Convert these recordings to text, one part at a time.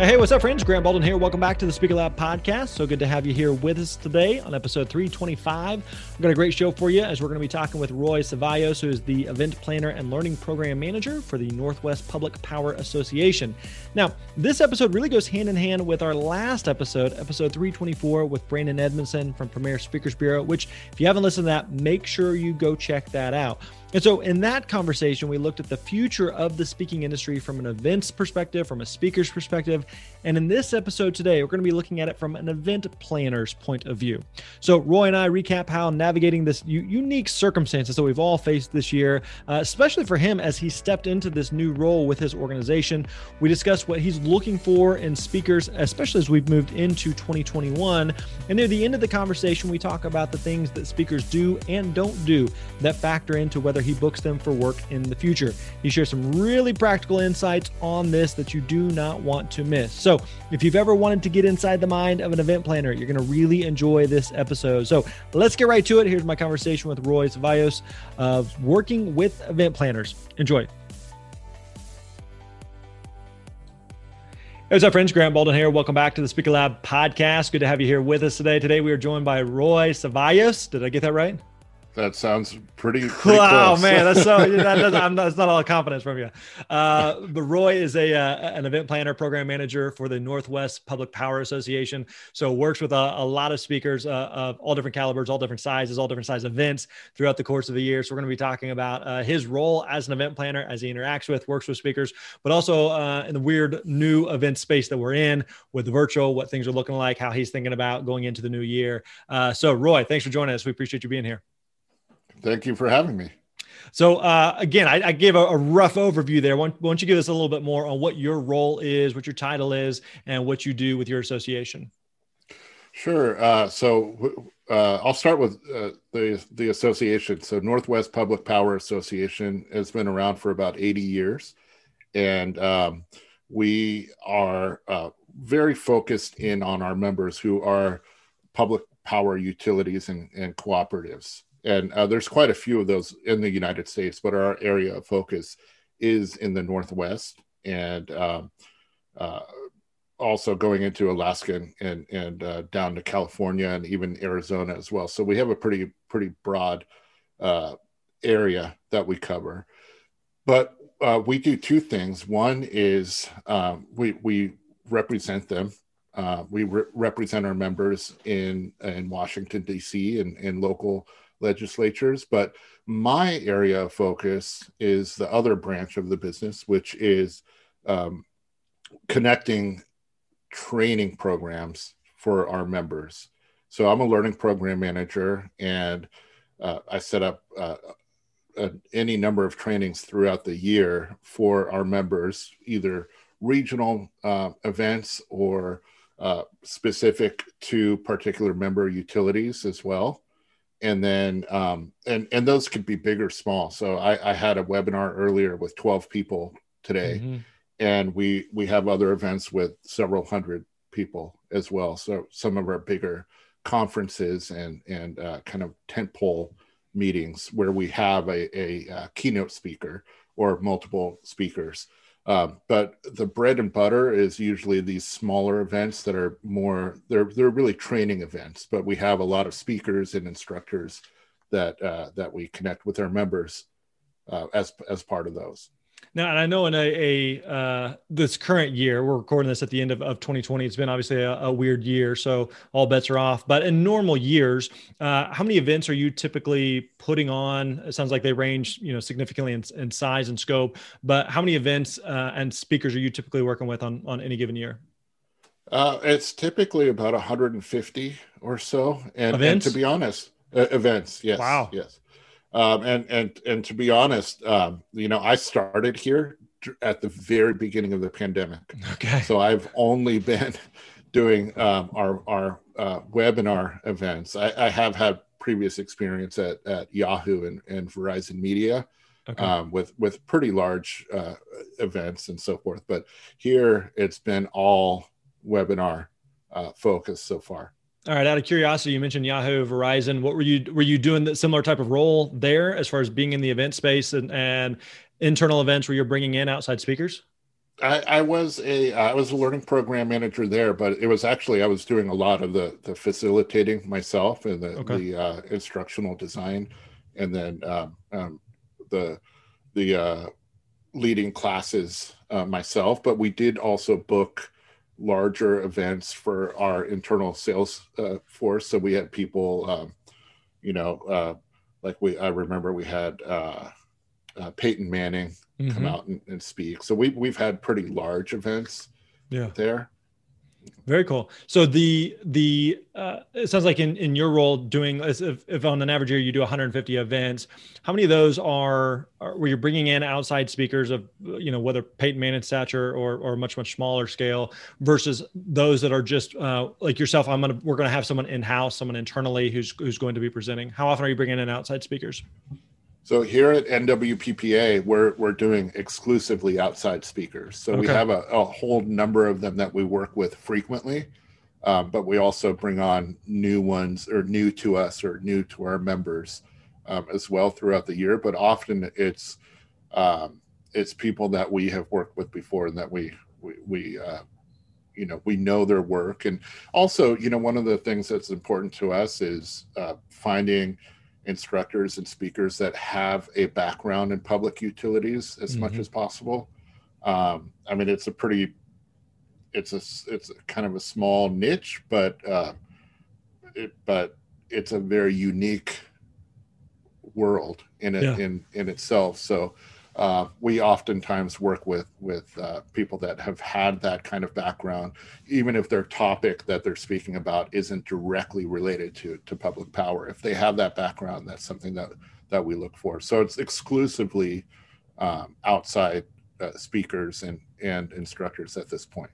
Hey, what's up, friends? Grant Baldwin here. Welcome back to the Speaker Lab podcast. So good to have you here with us today on episode 325. We've got a great show for you as we're going to be talking with Roy Cevallos, who is the event planner and learning program manager for the Northwest Public Power Association. Now, this episode really goes hand in hand with our last episode, episode 324, with Brandon Edmondson from Premier Speakers Bureau, which, if you haven't listened to that, make sure you go check that out. And so, in that conversation, we looked at the future of the speaking industry from an events perspective, from a speaker's perspective. And in this episode today, we're going to be looking at it from an event planner's point of view. So, Roy and I recap how navigating this u- unique circumstances that we've all faced this year, uh, especially for him as he stepped into this new role with his organization. We discussed what he's looking for in speakers, especially as we've moved into 2021. And near the end of the conversation, we talk about the things that speakers do and don't do that factor into whether whether he books them for work in the future. He shares some really practical insights on this that you do not want to miss. So, if you've ever wanted to get inside the mind of an event planner, you're going to really enjoy this episode. So, let's get right to it. Here's my conversation with Roy Cevallos of working with event planners. Enjoy. Hey, what's up, friends? Grant Baldwin here. Welcome back to the Speaker Lab podcast. Good to have you here with us today. Today, we are joined by Roy Cevallos. Did I get that right? That sounds pretty. pretty wow, close. man, that's so that doesn't, that's not all confidence from you. Uh, but Roy is a uh, an event planner, program manager for the Northwest Public Power Association. So works with a, a lot of speakers uh, of all different calibers, all different sizes, all different size events throughout the course of the year. So we're going to be talking about uh, his role as an event planner, as he interacts with, works with speakers, but also uh, in the weird new event space that we're in with virtual, what things are looking like, how he's thinking about going into the new year. Uh, so Roy, thanks for joining us. We appreciate you being here. Thank you for having me. So uh, again, I, I gave a, a, rough overview there. Why, don't you give us a little bit more on what your role is, what your title is, and what you do with your association? Sure. Uh, so uh, I'll start with uh, the the association. So Northwest Public Power Association has been around for about 80 years, and um, we are uh, very focused in on our members who are public power utilities and, and cooperatives and uh, there's quite a few of those in the United States, but our area of focus is in the Northwest and um, uh, also going into Alaska and and, and uh, down to California and even Arizona as well. So we have a pretty pretty broad uh, area that we cover, but uh, we do two things. One is um, we we represent them. Uh, we re- represent our members in in Washington D.C. and, and local legislatures, but my area of focus is the other branch of the business, which is um, connecting training programs for our members. So I'm a learning program manager, and uh, I set up uh, any number of trainings throughout the year for our members, either regional uh, events or uh, specific to particular member utilities as well and then um, and and those could be big or small. So I, I had a webinar earlier with 12 people today, mm-hmm. and we we have other events with several hundred people as well. So some of our bigger conferences and and uh, kind of tentpole meetings where we have a, a, a uh, keynote speaker or multiple speakers um, but the bread and butter is usually these smaller events that are more they're they're really training events. But we have a lot of speakers and instructors that uh, that we connect with our members uh, as as part of those. Now, and I know in a, a uh, this current year, we're recording this at the end of, of 2020. It's been obviously a, a weird year, so all bets are off. But in normal years, uh, how many events are you typically putting on? It sounds like they range, you know, significantly in, in size and scope. But how many events uh, and speakers are you typically working with on on any given year? Uh, it's typically about 150 or so, and, and to be honest, uh, events, yes, wow, yes. Um, and and and to be honest, um, you know, I started here at the very beginning of the pandemic. Okay. So I've only been doing um, our our uh, webinar events. I, I, have had previous experience at, at Yahoo and, and Verizon Media okay. um, with with pretty large uh, events and so forth. But here it's been all webinar uh, focus so far. All right. Out of curiosity, you mentioned Yahoo, Verizon. What were you were you doing the similar type of role there as far as being in the event space and, and internal events where you're bringing in outside speakers? I, I, was a I was a learning program manager there, but it was actually I was doing a lot of the the facilitating myself and the okay. the uh, instructional design, and then um, um, the the uh, leading classes uh, myself. But we did also book larger events for our internal sales uh, force. So we had people, um, you know, uh, like we, I remember we had uh, uh Peyton Manning mm-hmm. come out and, and, speak. So we, we've had pretty large events yeah. there. Very cool. So the the uh, it sounds like in in your role doing if, if on an average year you do 150 events, how many of those are, are where you're bringing in outside speakers of you know whether Peyton Manning stature or or much much smaller scale versus those that are just uh, like yourself. I'm gonna we're gonna have someone in house, someone internally who's who's going to be presenting. How often are you bringing in outside speakers? So here at NWPPA, we're we're doing exclusively outside speakers. So okay. we have a, a, whole number of them that we work with frequently, um, but we also bring on new ones or new to us or new to our members um, as well throughout the year. But often it's um, it's people that we have worked with before and that we we, we uh, you know we know their work and also you know one of the things that's important to us is uh, finding instructors and speakers that have a background in public utilities as mm-hmm. much as possible. Um, I mean, it's a pretty, it's a, it's a kind of a small niche, but, uh, it, but it's a very unique world in it, yeah. in, in itself. So, uh, we oftentimes work with with uh, people that have had that kind of background, even if their topic that they're speaking about isn't directly related to to public power. If they have that background, that's something that that we look for. So it's exclusively um, outside uh, speakers and and instructors at this point.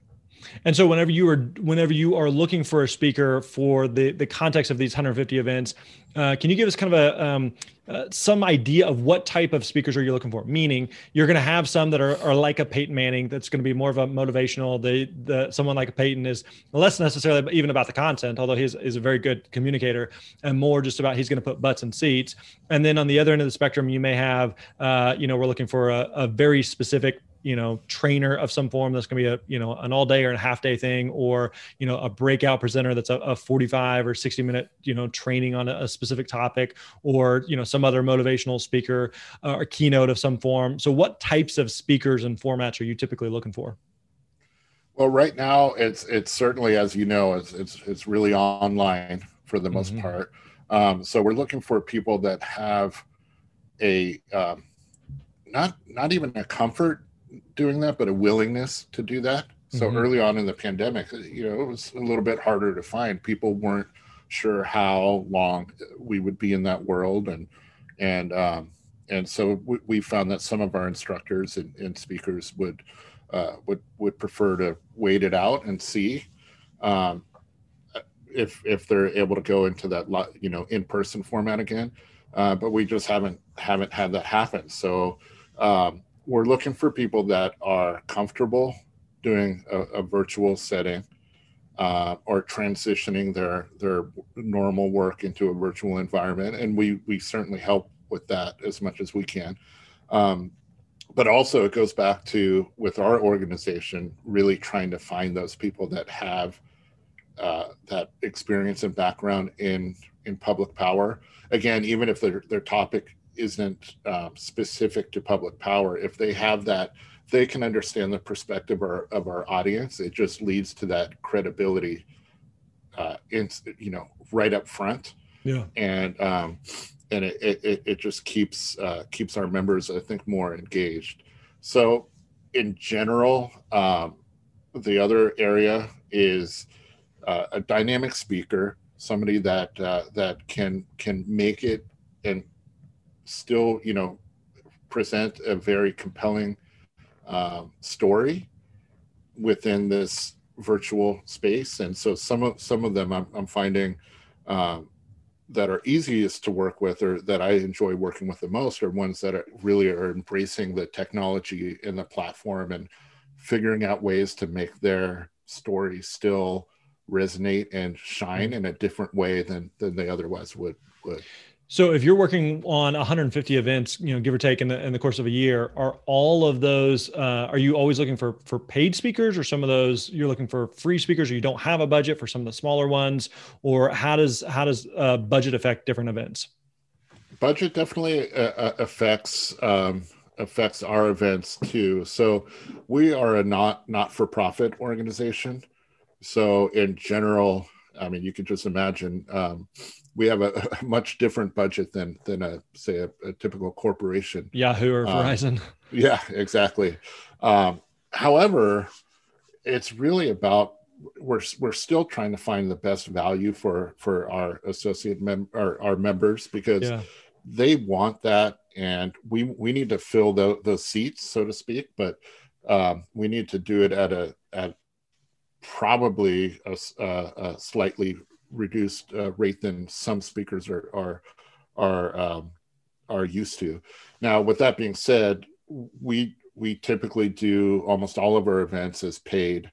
And so whenever you are whenever you are looking for a speaker for the the context of these 150 events, uh, can you give us kind of a um, uh, some idea of what type of speakers are you looking for? Meaning, you're going to have some that are, are like a Peyton Manning. That's going to be more of a motivational. The the someone like a Peyton is less necessarily even about the content, although he's is a very good communicator, and more just about he's going to put butts in seats. And then on the other end of the spectrum, you may have, uh, you know, we're looking for a, a very specific you know trainer of some form that's going to be a you know an all day or a half day thing or you know a breakout presenter that's a, a 45 or 60 minute you know training on a, a specific topic or you know some other motivational speaker uh, or keynote of some form. So what types of speakers and formats are you typically looking for? Well right now it's it's certainly as you know it's it's, it's really online for the most mm-hmm. part. Um, so we're looking for people that have a um, not not even a comfort doing that, but a willingness to do that. So mm-hmm. early on in the pandemic, you know, it was a little bit harder to find. People weren't sure how long we would be in that world, and and um, and so we, we found that some of our instructors and, and speakers would uh, would would prefer to wait it out and see um, if if they're able to go into that you know in person format again. Uh, but we just haven't haven't had that happen. So um, we're looking for people that are comfortable doing a, a virtual setting uh, or transitioning their their normal work into a virtual environment, and we we certainly help with that as much as we can. Um, but also, it goes back to with our organization really trying to find those people that have uh, that experience and background in in public power. Again, even if their their topic isn't uh, specific to public power. If they have that they can understand the perspective of our, of our audience. It just leads to that credibility uh, in you know right up front. Yeah. And um, and it, it, it just keeps uh, keeps our members i think more engaged. So in general um, the other area is uh, a dynamic speaker somebody that uh, that can can make it and still you know present a very compelling um, story within this virtual space. And so some of some of them i'm, I'm finding um, that are easiest to work with or that i enjoy working with the most are ones that are really are embracing the technology in the platform and figuring out ways to make their story still resonate and shine in a different way than than they otherwise would would so if you're working on 150 events, you know, give or take in the in the course of a year, are all of those uh, are you always looking for for paid speakers or some of those you're looking for free speakers or you don't have a budget for some of the smaller ones or how does how does uh, budget affect different events? Budget definitely uh, uh affects um, affects our events too. So we are a not not for profit organization. So in general, I mean, you can just imagine um, we have a, a, much different budget than than a say a, a typical corporation. Yahoo or um, Verizon. yeah, exactly. Um, however, it's really about we're we're still trying to find the best value for for our associate mem our, our members because yeah. they want that and we we need to fill the, those seats so to speak but um, we need to do it at a at probably a, a, a slightly reduced uh, rate than some speakers are are are um, are used to. Now, with that being said, we we typically do almost all of our events as paid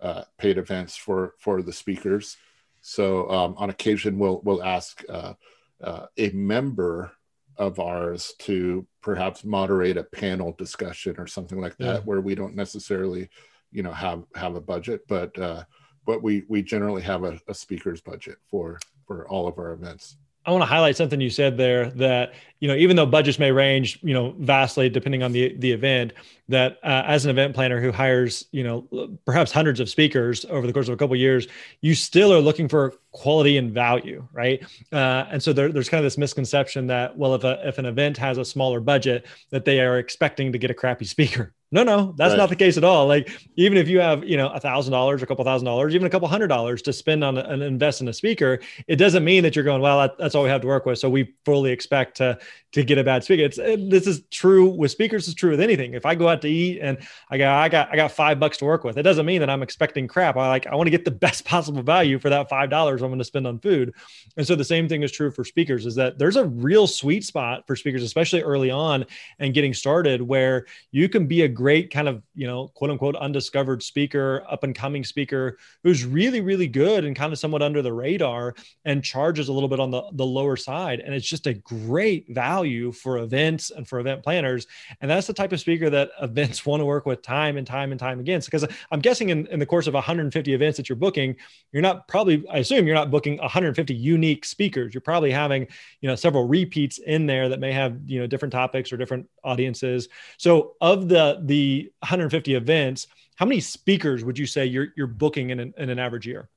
uh, paid events for for the speakers. So um, on occasion, we'll we'll ask uh, uh, a member of ours to perhaps moderate a panel discussion or something like that, yeah. where we don't necessarily, you know, have have a budget, but uh, but we we generally have a, a speaker's budget for for all of our events. I want to highlight something you said there that you know even though budgets may range you know vastly depending on the the event that uh, as an event planner who hires you know perhaps hundreds of speakers over the course of a couple of years you still are looking for quality and value right uh, and so there, there's kind of this misconception that well if a, if an event has a smaller budget that they are expecting to get a crappy speaker no, no, that's right. not the case at all. Like even if you have, you know, a thousand dollars, a couple thousand dollars, even a couple hundred dollars to spend on and invest in a speaker, it doesn't mean that you're going, well, that, that's all we have to work with. So we fully expect to to get a bad speaker. It's this is true with speakers. It's true with anything. If I go out to eat and I got I got I got five bucks to work with, it doesn't mean that I'm expecting crap. I like I want to get the best possible value for that five dollars I'm going to spend on food. And so the same thing is true for speakers. Is that there's a real sweet spot for speakers, especially early on and getting started, where you can be a great kind of you know quote unquote undiscovered speaker, up and coming speaker who's really really good and kind of somewhat under the radar and charges a little bit on the the lower side, and it's just a great value for events and for event planners. And that's the type of speaker that events want to work with time and time and time again. Because I'm guessing in, in the course of 150 events that you're booking, you're not probably, I assume you're not booking 150 unique speakers. You're probably having, you know, several repeats in there that may have, you know, different topics or different audiences. So of the the 150 events, how many speakers would you say you're you're booking in an, in an average year?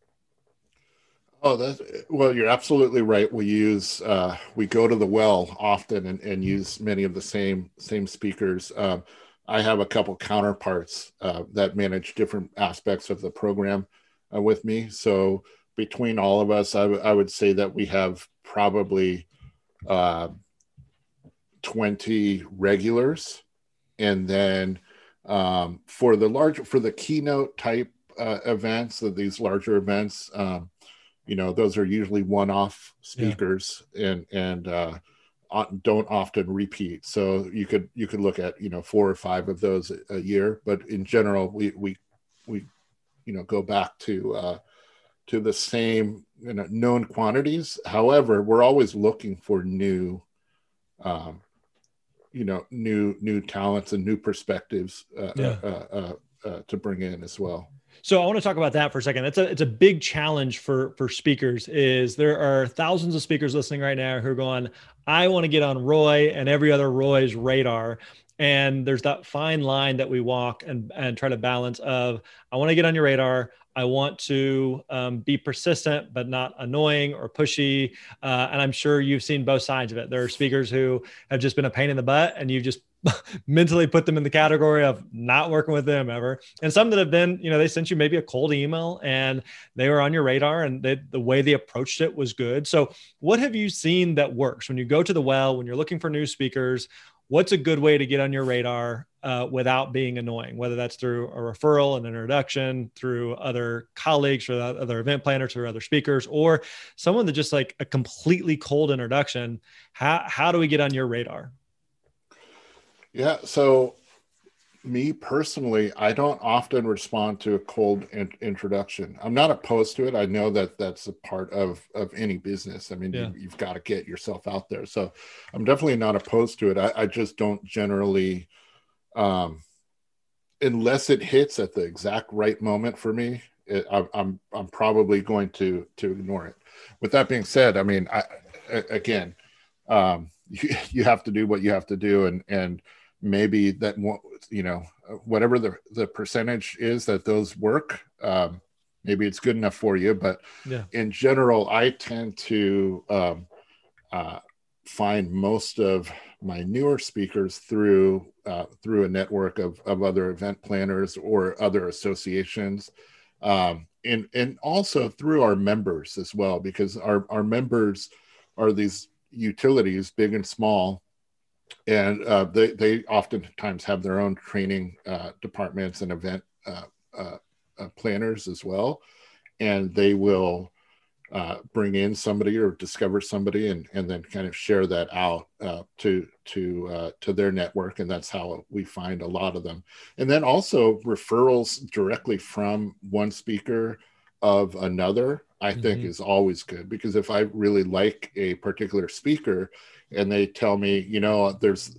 Oh, that's well. You're absolutely right. We use uh, we go to the well often and, and use many of the same same speakers. Um, I have a couple counterparts uh, that manage different aspects of the program uh, with me. So between all of us, I, w- I would say that we have probably uh, 20 regulars, and then um, for the large for the keynote type uh, events, of these larger events. Um, you know those are usually one-off speakers yeah. and and uh, don't often repeat so you could you could look at you know four or five of those a, year but in general we we we you know go back to uh, to the same you know known quantities however we're always looking for new um, you know new new talents and new perspectives uh, yeah. uh, uh, uh to bring in as well So I want to talk about that for a second. It's a it's a big challenge for for speakers. Is there are thousands of speakers listening right now who are going, I want to get on Roy and every other Roy's radar. And there's that fine line that we walk and and try to balance of I want to get on your radar. I want to um, be persistent, but not annoying or pushy. Uh, and I'm sure you've seen both sides of it. There are speakers who have just been a pain in the butt, and you've just mentally put them in the category of not working with them ever. And some that have been, you know, they sent you maybe a cold email and they were on your radar and they, the way they approached it was good. So, what have you seen that works when you go to the well, when you're looking for new speakers? What's a good way to get on your radar uh, without being annoying, whether that's through a referral, an introduction, through other colleagues or other event planners or other speakers, or someone that just like a completely cold introduction? How, how do we get on your radar? Yeah. So, me personally, I don't often respond to a cold in- introduction. I'm not opposed to it. I know that that's a part of of any business. I mean, yeah. you, have got to get yourself out there. So, I'm definitely not opposed to it. I, I just don't generally, um, unless it hits at the exact right moment for me. It, I, I'm I'm probably going to to ignore it. With that being said, I mean, I again, um, you, you have to do what you have to do, and and maybe that you know whatever the the percentage is that those work um, maybe it's good enough for you but yeah. in general i tend to um, uh, find most of my newer speakers through uh, through a network of, of other event planners or other associations um, and and also through our members as well because our, our members are these utilities big and small and uh, they they oftentimes have their own training uh, departments and event uh, uh, uh planners as well, and they will uh, bring in somebody or discover somebody and and then kind of share that out to to to their network, and that's how we find a lot of them. And then also referrals directly from one speaker of another I think mm-hmm. is always good because if I really like a particular speaker and they tell me, you know, there's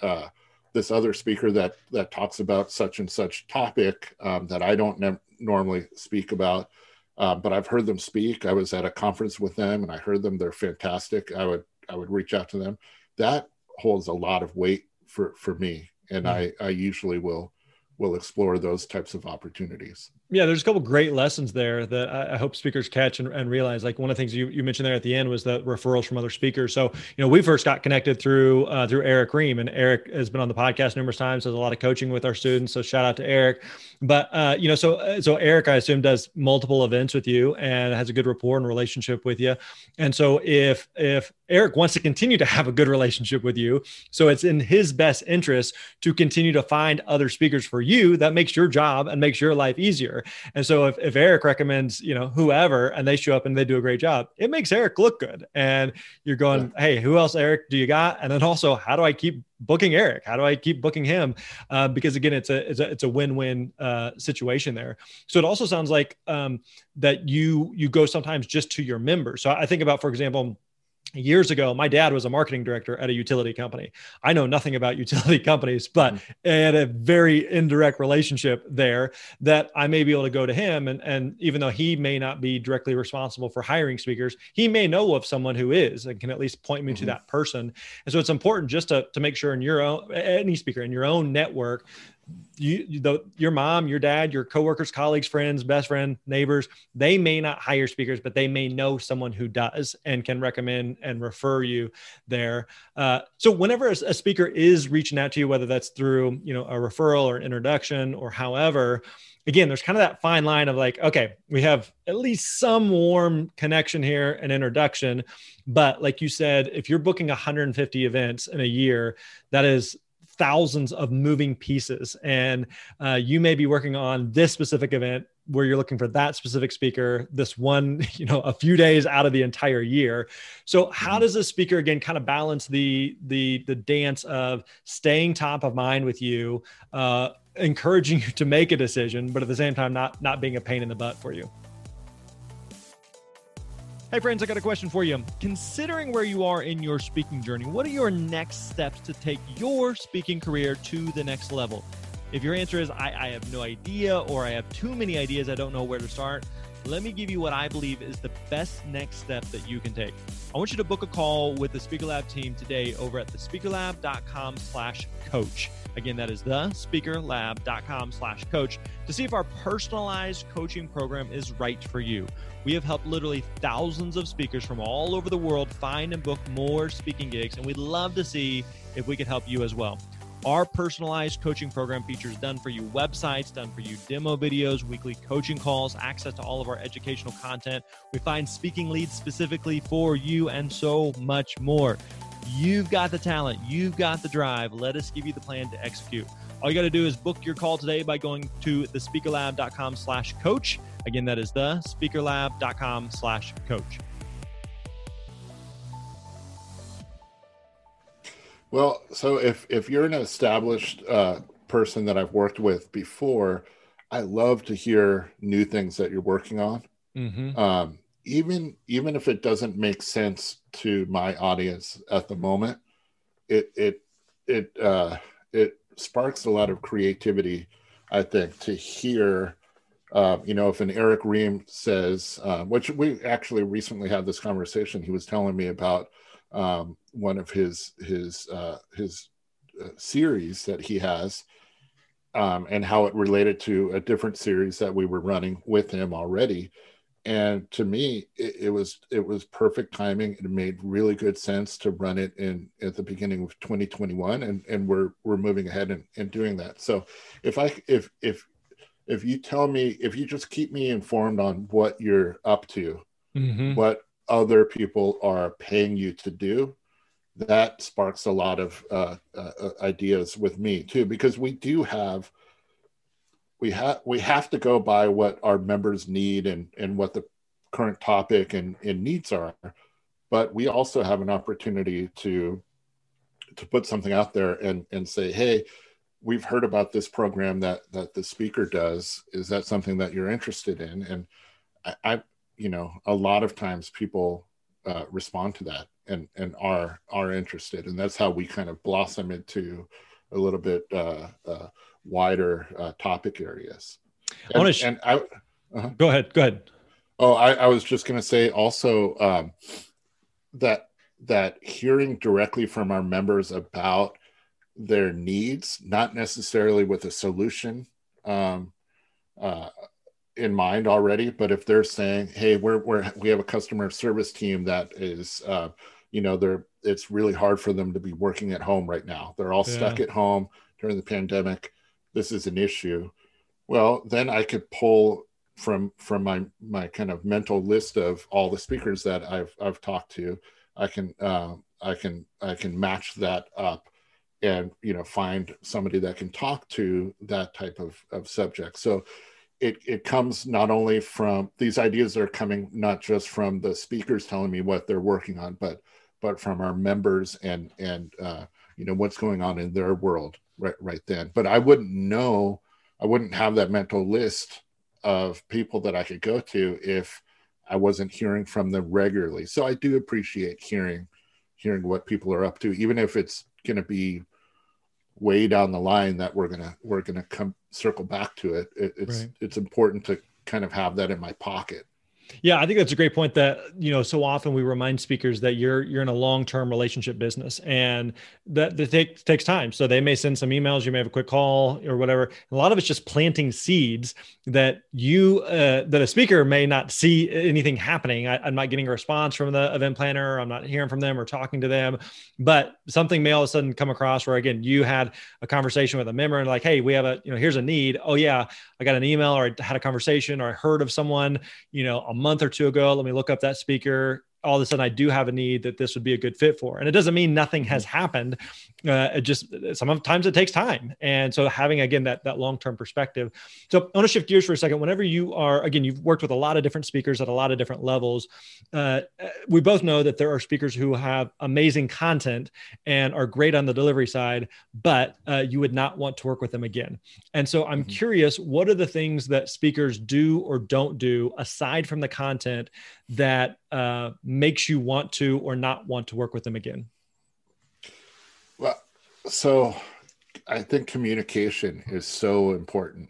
uh, this other speaker that that talks about such and such topic um, that I don't ne- normally speak about, uh, but I've heard them speak. I was at a conference with them and I heard them. They're fantastic. I would I would reach out to them. That holds a lot of weight for for me, and mm-hmm. I I usually will will explore those types of opportunities. Yeah, there's a couple great lessons there that I, hope speakers catch and, and, realize. Like one of the things you, you mentioned there at the end was the referrals from other speakers. So you know, we first got connected through uh, through Eric Ream, and Eric has been on the podcast numerous times. Does a lot of coaching with our students. So shout out to Eric. But uh, you know, so uh, so Eric, I assume, does multiple events with you and has a good rapport and relationship with you. And so if if Eric wants to continue to have a good relationship with you, so it's in his best interest to continue to find other speakers for you. That makes your job and makes your life easier. And so if, if Eric recommends, you know, whoever and they show up and they do a great job, it makes Eric look good. And you're going, yeah. hey, who else, Eric, do you got? And then also, how do I keep booking Eric? How do I keep booking him? Uh, because again, it's a, it's a, it's a win-win uh, situation there. So it also sounds like um, that you, you go sometimes just to your members. So I think about, for example, years ago my dad was a marketing director at a utility company i know nothing about utility companies but mm-hmm. I had a very indirect relationship there that i may be able to go to him and, and even though he may not be directly responsible for hiring speakers he may know of someone who is and can at least point me mm-hmm. to that person and so it's important just to, to make sure in your own any speaker in your own network you the, your mom your dad your coworkers colleagues friends best friend neighbors they may not hire speakers but they may know someone who does and can recommend and refer you there. Uh, so whenever a, a, speaker is reaching out to you whether that's through you know a referral or an introduction or however again there's kind of that fine line of like okay we have at least some warm connection here an introduction. But like you said if you're booking 150 events in a year that is thousands of moving pieces. And uh, you may be working on this specific event where you're looking for that specific speaker this one you know a few days out of the entire year. So how mm-hmm. does a speaker again kind of balance the the the dance of staying top of mind with you uh, encouraging you to make a decision but at the same time not not being a pain in the butt for you Hey, friends, I got a question for you. Considering where you are in your speaking journey, what are your next steps to take your speaking career to the next level? If your answer is, I, I have no idea, or I have too many ideas, I don't know where to start, let me give you what I believe is the best next step that you can take. I want you to book a call with the Speaker Lab team today over at thespeakerlab.com slash coach. Again, that is the speakerlab.com slash coach to see if our personalized coaching program is right for you. We have helped literally thousands of speakers from all over the world find and book more speaking gigs, and we'd love to see if we could help you as well. Our personalized coaching program features done for you websites, done for you demo videos, weekly coaching calls, access to all of our educational content. We find speaking leads specifically for you, and so much more. You've got the talent, you've got the drive. Let us give you the plan to execute. All you got to do is book your call today by going to thespeakerlab.com slash coach. Again, that is the speakerlab.com slash coach. Well, so if if you're an established uh, person that I've worked with before, I love to hear new things that you're working on. Mm-hmm. Um, even even if it doesn't make sense to my audience at the moment, it it it uh, it sparks a lot of creativity. I think to hear, uh, you know, if an Eric Ream says, uh, which we actually recently had this conversation, he was telling me about um, one of his his uh, his uh, series that he has, um, and how it related to a different series that we were running with him already. And to me, it, it was it was perfect timing. It made really good sense to run it in at the beginning of 2021, and and we're we're moving ahead and, and doing that. So if I if if if you tell me if you just keep me informed on what you're up to, mm-hmm. what other people are paying you to do that sparks a lot of uh, uh, uh, ideas with me too because we do have we have we have to go by what our members need and and what the current topic and, and needs are. But we also have an opportunity to to put something out there and and say hey we've heard about this program that that the speaker does. Is that something that you're interested in? And I, I you know a lot of times people uh, respond to that and and are are interested. And that's how we kind of blossom into a little bit uh, uh, wider uh, topic areas. And, I, sh- and I uh-huh. go ahead go ahead. Oh I, I was just going to say also um, that that hearing directly from our members about their needs not necessarily with a solution um, uh, in mind already but if they're saying hey we're, we're we have a customer service team that is uh, you know they're it's really hard for them to be working at home right now. They're all yeah. stuck at home during the pandemic. This is an issue. Well then i could pull from from my my kind of mental list of all the speakers that i've i've talked to. I can uh, i can i can match that up and you know find somebody that can talk to that type of, of subject. So it, it comes not only from these ideas are coming not just from the speakers telling me what they're working on, but but from our members and and uh, you know what's going on in their world right right then. But I wouldn't know, I wouldn't have that mental list of people that I could go to if I wasn't hearing from them regularly. So I do appreciate hearing hearing what people are up to, even if it's going to be way down the line that we're gonna we're gonna come circle back to it, it it's right. it's important to kind of have that in my pocket yeah, I think that's a great point that, you know, so often we remind speakers that you're you're in a long-term relationship business and that, that take, takes time. So they may send some emails, you may have a quick call or whatever. A lot of it's just planting seeds that you uh, that a speaker may not see anything happening. I, I'm not getting a response from the event planner, I'm not hearing from them or talking to them, but something may all of a sudden come across where again you had a conversation with a member and like, hey, we have a, you know, here's a need. Oh yeah, I got an email or I had a conversation or I heard of someone, you know, a month or two ago. Let me look up that speaker all of a sudden I do have a need that this would be a good fit for. And it doesn't mean nothing has happened. Uh, it just sometimes it takes time. And so having again that that long-term perspective. So I want to shift gears for a second. Whenever you are again, you've worked with a lot of different speakers at a lot of different levels. Uh, we both know that there are speakers who have amazing content and are great on the delivery side, but uh, you would not want to work with them again. And so I'm mm-hmm. curious, what are the things that speakers do or don't do aside from the content that uh, makes you want to or not want to work with them again? Well, so I think communication is so important,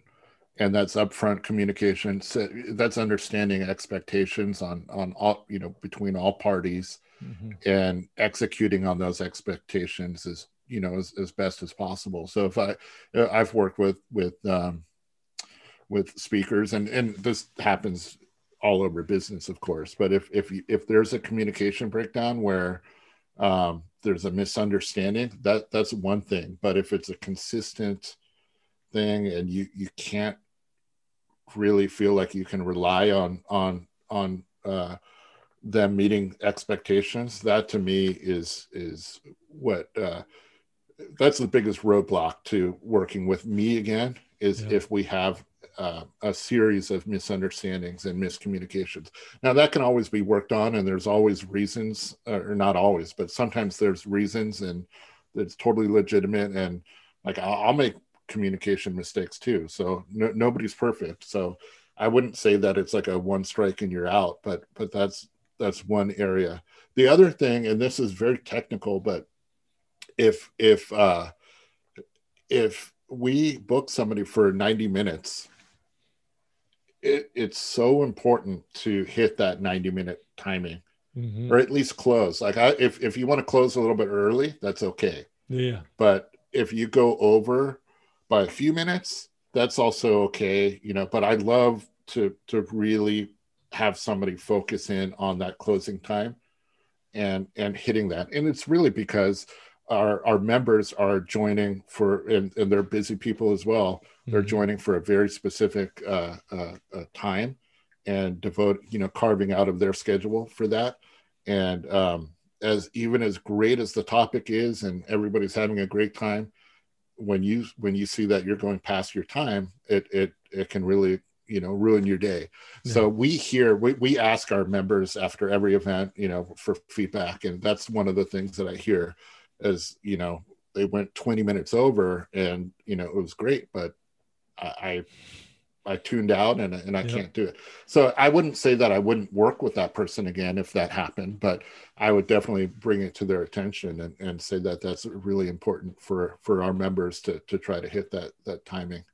and that's upfront communication. So that's understanding expectations on on all you know between all parties, mm-hmm. and executing on those expectations is you know as, as best as possible. So if I I've worked with with um, with speakers, and and this happens all over business, of course. But if if if there's a communication breakdown where um, there's a misunderstanding, that that's one thing. But if it's a consistent thing and you you can't really feel like you can rely on on on uh, them meeting expectations, that to me is is what uh, that's the biggest roadblock to working with me again is yeah. if we have uh, a series of misunderstandings and miscommunications. Now that can always be worked on, and there's always reasons, uh, or not always, but sometimes there's reasons, and it's totally legitimate. And like I'll, I'll make communication mistakes too, so no, nobody's perfect. So I wouldn't say that it's like a one strike and you're out, but but that's that's one area. The other thing, and this is very technical, but if if uh, if we book somebody for 90 minutes it, it's so important to hit that 90 minute timing mm-hmm. or at least close. Like I, if, if you want to close a little bit early that's okay. Yeah. But if you go over by a few minutes that's also okay you know but i love to to really have somebody focus in on that closing time and and hitting that. And it's really because our our members are joining for and, and they're busy people as well they're mm-hmm. joining for a very specific uh, uh, uh, time and devote you know carving out of their schedule for that and um, as even as great as the topic is and everybody's having a great time when you when you see that you're going past your time it it it can really you know ruin your day yeah. so we hear we, we ask our members after every event you know for feedback and that's one of the things that i hear as you know they went 20 minutes over and you know it was great but i i, tuned out and, and i yep. can't do it so i wouldn't say that i wouldn't work with that person again if that happened but i would definitely bring it to their attention and, and say that that's really important for for our members to to try to hit that that timing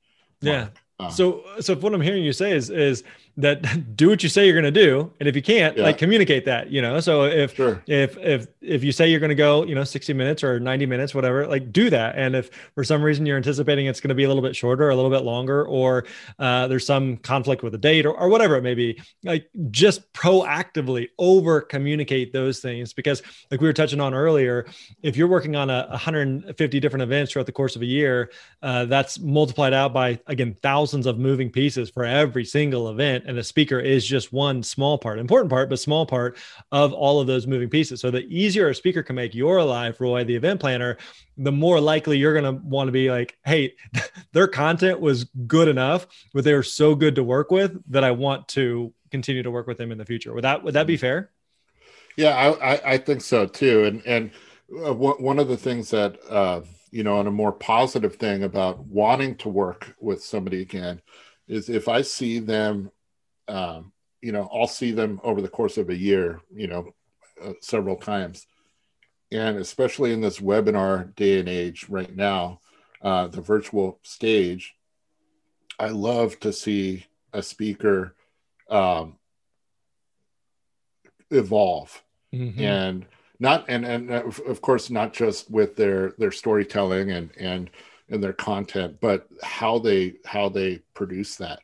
yeah mark. So so what i'm hearing you say is is that do what you say you're going to do and if you can't yeah. like communicate that you know so if sure. if if if you say you're going to go you know 60 minutes or 90 minutes whatever like do that and if for some reason you're anticipating it's going to be a little bit shorter a little bit longer or uh, there's some conflict with a date or, or whatever it may be like just proactively over communicate those things because like we were touching on earlier if you're working on a 150 different events throughout the course of a year uh, that's multiplied out by again thousands of moving pieces for every single event and a speaker is just one small part, important part, but small part of all of those moving pieces. So the easier a speaker can make your life, Roy, the event planner, the more likely you're going to want to be like, hey, their content was good enough, but they were so good to work with that I want to continue to work with them in the future. Would that would that be fair? Yeah, I, I think so too. And and uh, one of the things that uh, you know, on a more positive thing about wanting to work with somebody again, is if I see them um, you know, I'll see them over the course of a year, you know, uh, several times. And especially in this webinar day and age right now, uh, the virtual stage, I love to see a speaker um, evolve mm-hmm. and not and and uh, of course not just with their their storytelling and and and their content but how they how they produce that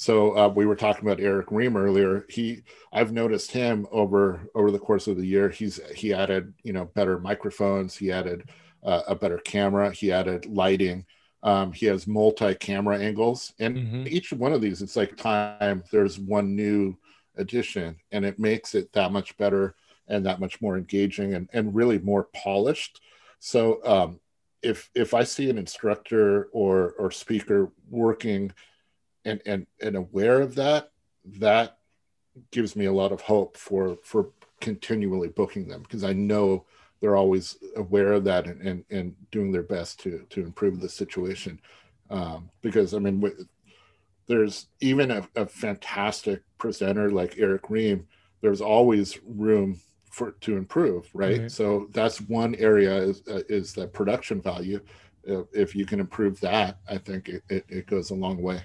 so uh, we were talking about Eric Ream earlier. He, I've noticed him over over the course of the year. He's he added you know better microphones. He added uh, a better camera. He added lighting. Um, he has multi-camera angles, and mm-hmm. each one of these, it's like time. There's one new addition, and it makes it that much better and that much more engaging and and really more polished. So um, if if I see an instructor or or speaker working and and and aware of that that gives me a lot of hope for for continually booking them because i know they're always aware of that and and, and doing their best to to improve the situation um, because i mean there's even a, a, fantastic presenter like eric ream there's always room for to improve right mm-hmm. so that's one area is, uh, is the production value if, if you can improve that, I think it, it, it goes a long way.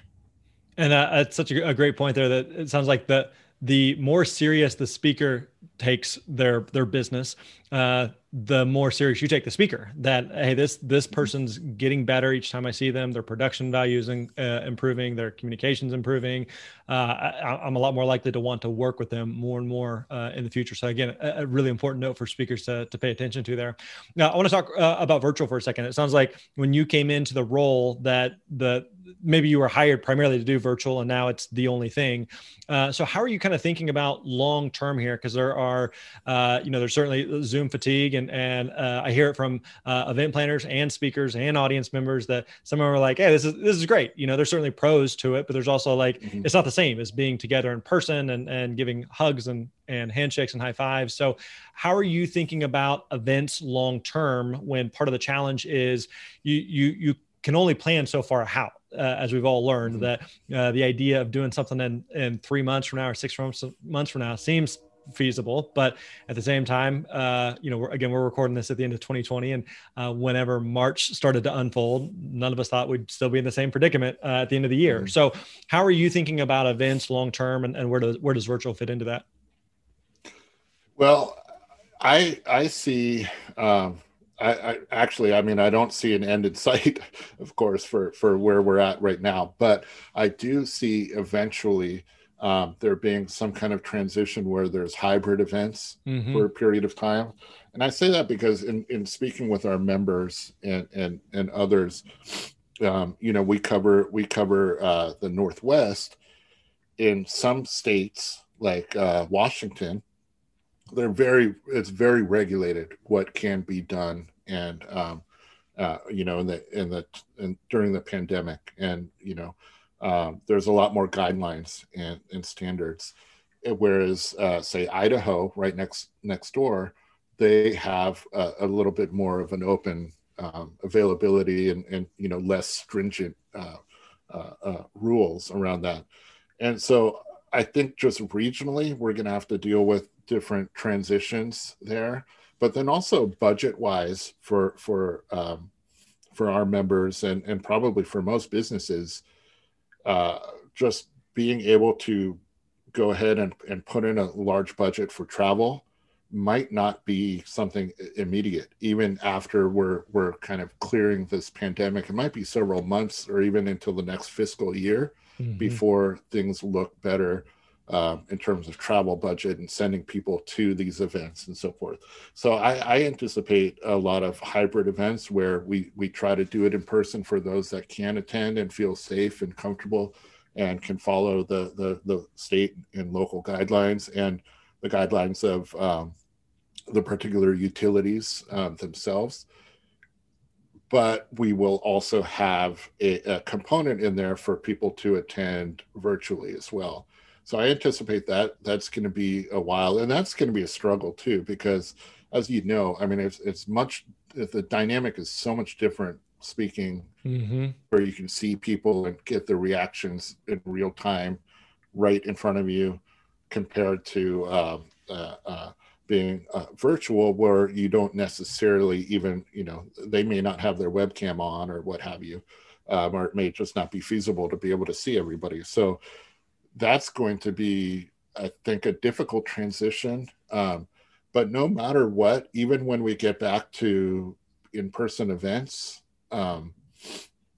And uh, it's such a, a, great point there that it sounds like the the more serious the speaker takes their their business, uh, the more serious you take the speaker. That hey, this this person's getting better each time I see them. Their production values in, uh, improving, their communications improving. Uh, I, am a lot more likely to want to work with them more and more uh, in the future. So again, a, a, really important note for speakers to to pay attention to there. Now, I want to talk uh, about virtual for a second. It sounds like when you came into the role that the maybe you were hired primarily to do virtual and now it's the only thing. Uh, so how are you kind of thinking about long term here? Because there are, uh, you know, there's certainly Zoom fatigue, and and uh, I hear it from uh, event planners and speakers and audience members that some of them are like, "Hey, this is this is great." You know, there's certainly pros to it, but there's also like mm-hmm. it's not the same as being together in person and and giving hugs and and handshakes and high fives. So, how are you thinking about events long term when part of the challenge is you you you can only plan so far out uh, as we've all learned mm-hmm. that uh, the idea of doing something in, in three months from now or six months, months from now seems feasible but at the same time uh, you know we're, again we're recording this at the end of 2020 and uh, whenever march started to unfold none of us thought we'd still be in the same predicament uh, at the end of the year mm-hmm. so how are you thinking about events long term and, and where does where does virtual fit into that well i i see um, I, I, actually, I mean, I don't see an end in sight, of course, for for where we're at right now. But I do see eventually um, there being some kind of transition where there's hybrid events mm-hmm. for a period of time. And I say that because in, in speaking with our members and and and others, um, you know, we cover we cover uh, the Northwest. In some states like uh, Washington, they're very it's very regulated what can be done and um, uh, you know in the in the in, during the pandemic and you know um, there's a lot more guidelines and, and standards. Whereas uh, say idaho right next next door they have a, a little bit more of an open um, availability and, and you know less stringent uh, uh, uh rules around that. And so i think just regionally we're going to have to deal with different transitions there, but then also budget wise for for um, for our members and and probably for most businesses, uh, just being able to go ahead and, and put in a large budget for travel might not be something immediate even after we're we're kind of clearing this pandemic. It might be several months or even until the next fiscal year mm-hmm. before things look better um, in terms of travel budget and sending people to these events and so forth. So I, I, anticipate a lot of hybrid events where we we try to do it in person for those that can attend and feel safe and comfortable and can follow the the, the state and local guidelines and the guidelines of um, the particular utilities um, themselves. But we will also have a, a component in there for people to attend virtually as well so I anticipate that that's going to be a while, and that's going to be a struggle too, because as you know, I mean, it's it's much the dynamic is so much different speaking, mm-hmm. where you can see people and get the reactions in real time, right in front of you, compared to uh, uh, uh, being uh, virtual, where you don't necessarily even you know they may not have their webcam on or what have you. Um, or it may just not be feasible to be able to see everybody. So that's going to be, I think, a difficult transition. Um, but no matter what, even when we get back to in-person events, um,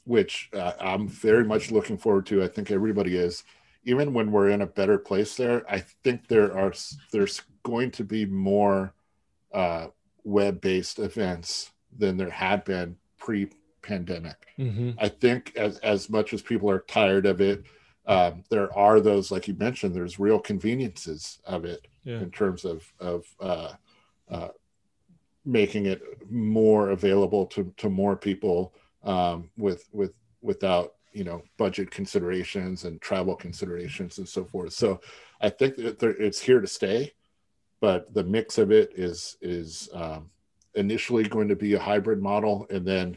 which uh, I'm very much looking forward to, I think everybody is. Even when we're in a better place there, I think there are there's going to be more uh, web-based events than there had been pre-pandemic. Mm-hmm. I think as as much as people are tired of it, um, there are those, like you mentioned, there's real conveniences of it yeah. in terms of of uh, uh, making it more available to to more people um, with with without you know budget considerations and travel considerations and so forth. So I think that there, it's here to stay, but the mix of it is is um, initially going to be a hybrid model, and then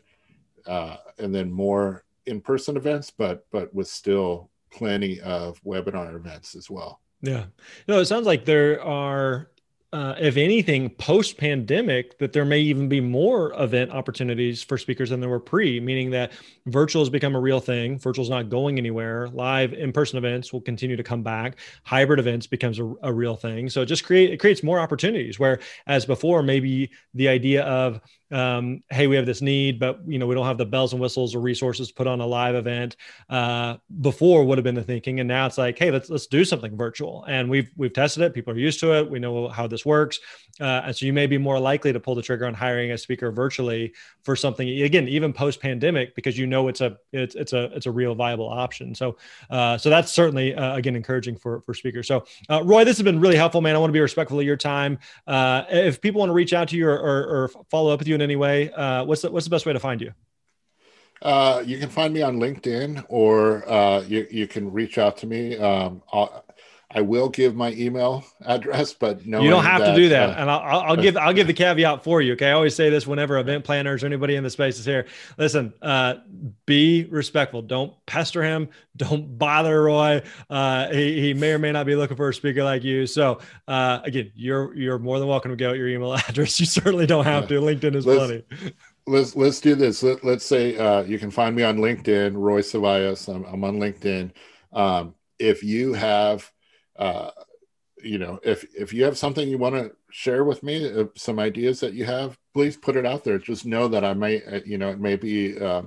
uh, and then more in-person events, but but with still plenty of webinar events as well. Yeah. No, it sounds like there are uh, if anything, post pandemic, that there may even be more event opportunities for speakers than there were pre, meaning that virtual has become a real thing. Virtual is not going anywhere. Live in person events will continue to come back. Hybrid events becomes a, a real thing. So it just create it creates more opportunities. Where as before, maybe the idea of um, hey, we have this need, but you know we don't have the bells and whistles or resources to put on a live event. Uh, before would have been the thinking, and now it's like, hey, let's let's do something virtual. And we've we've tested it. People are used to it. We know how this works, uh, and so you may be more likely to pull the trigger on hiring a speaker virtually for something again, even post pandemic, because you know it's a it's it's a it's a real viable option. So uh, so that's certainly uh, again encouraging for for speakers. So uh, Roy, this has been really helpful, man. I want to be respectful of your time. Uh, if people want to reach out to you or, or, or follow up with you in any way, uh, what's the, what's the best way to find you? You can find me on LinkedIn or you, you can reach out to me. Um, I'll, I will give my email address, but no, you don't have that, to do that. Uh, and I'll, I'll, give I'll give the caveat for you. Okay, I always say this whenever event planners or anybody in the space is here. Listen, uh, be respectful. Don't pester him. Don't bother Roy. Uh, he, he may or may not be looking for a speaker like you. So uh, again, you're you're more than welcome to out your email address. You certainly don't have to. LinkedIn is plenty. Let's let's do this. Let, us say uh, you can find me on LinkedIn, Roy Cevallos. I'm, I'm on LinkedIn. Um, if you have uh, you know, if if you have something you want to share with me, uh, some ideas that you have, please put it out there. Just know that I may, uh, you know, it may be uh,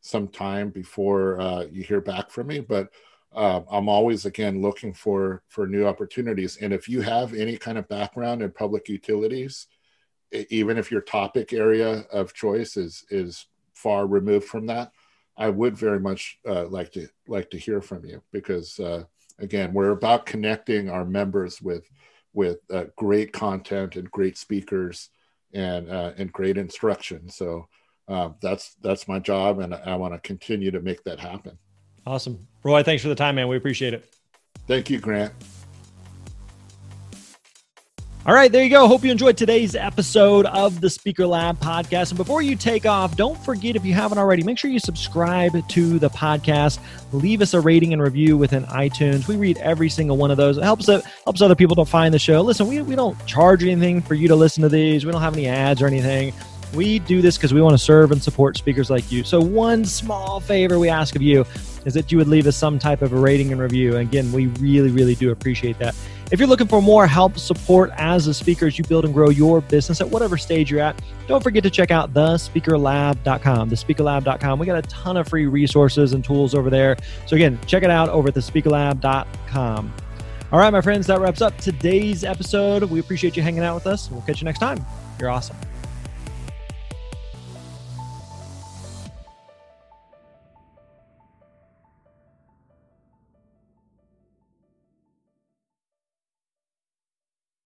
some time before uh, you hear back from me, but uh, I'm always again looking for for new opportunities. And if you have any kind of background in public utilities, even if your topic area of choice is is far removed from that, I would very much like to like to hear from you because again we're about connecting our members with with uh, great content and great speakers and uh, and great instruction. So uh, that's that's my job and i want to continue to make that happen. Awesome. Roy thanks for the time man. We appreciate it. Thank you grant all right, there you go. Hope you enjoyed today's episode of the Speaker Lab podcast. And before you take off, don't forget if you haven't already, make sure you subscribe to the podcast. Leave us a rating and review within iTunes. We read every single one of those. It helps it helps other people to find the show. Listen, we, we don't charge anything for you to listen to these. We don't have any ads or anything. We do this because we want to serve and support speakers like you. So, one small favor we ask of you is that you would leave us some type of a rating and review. Again, we really, really do appreciate that. If you're looking for more help, support as a speaker as you build and grow your business at whatever stage you're at, don't forget to check out thespeakerlab.com. Thespeakerlab.com. We got a ton of free resources and tools over there. So, again, check it out over at thespeakerlab.com. All right, my friends, that wraps up today's episode. We appreciate you hanging out with us. We'll catch you next time. You're awesome.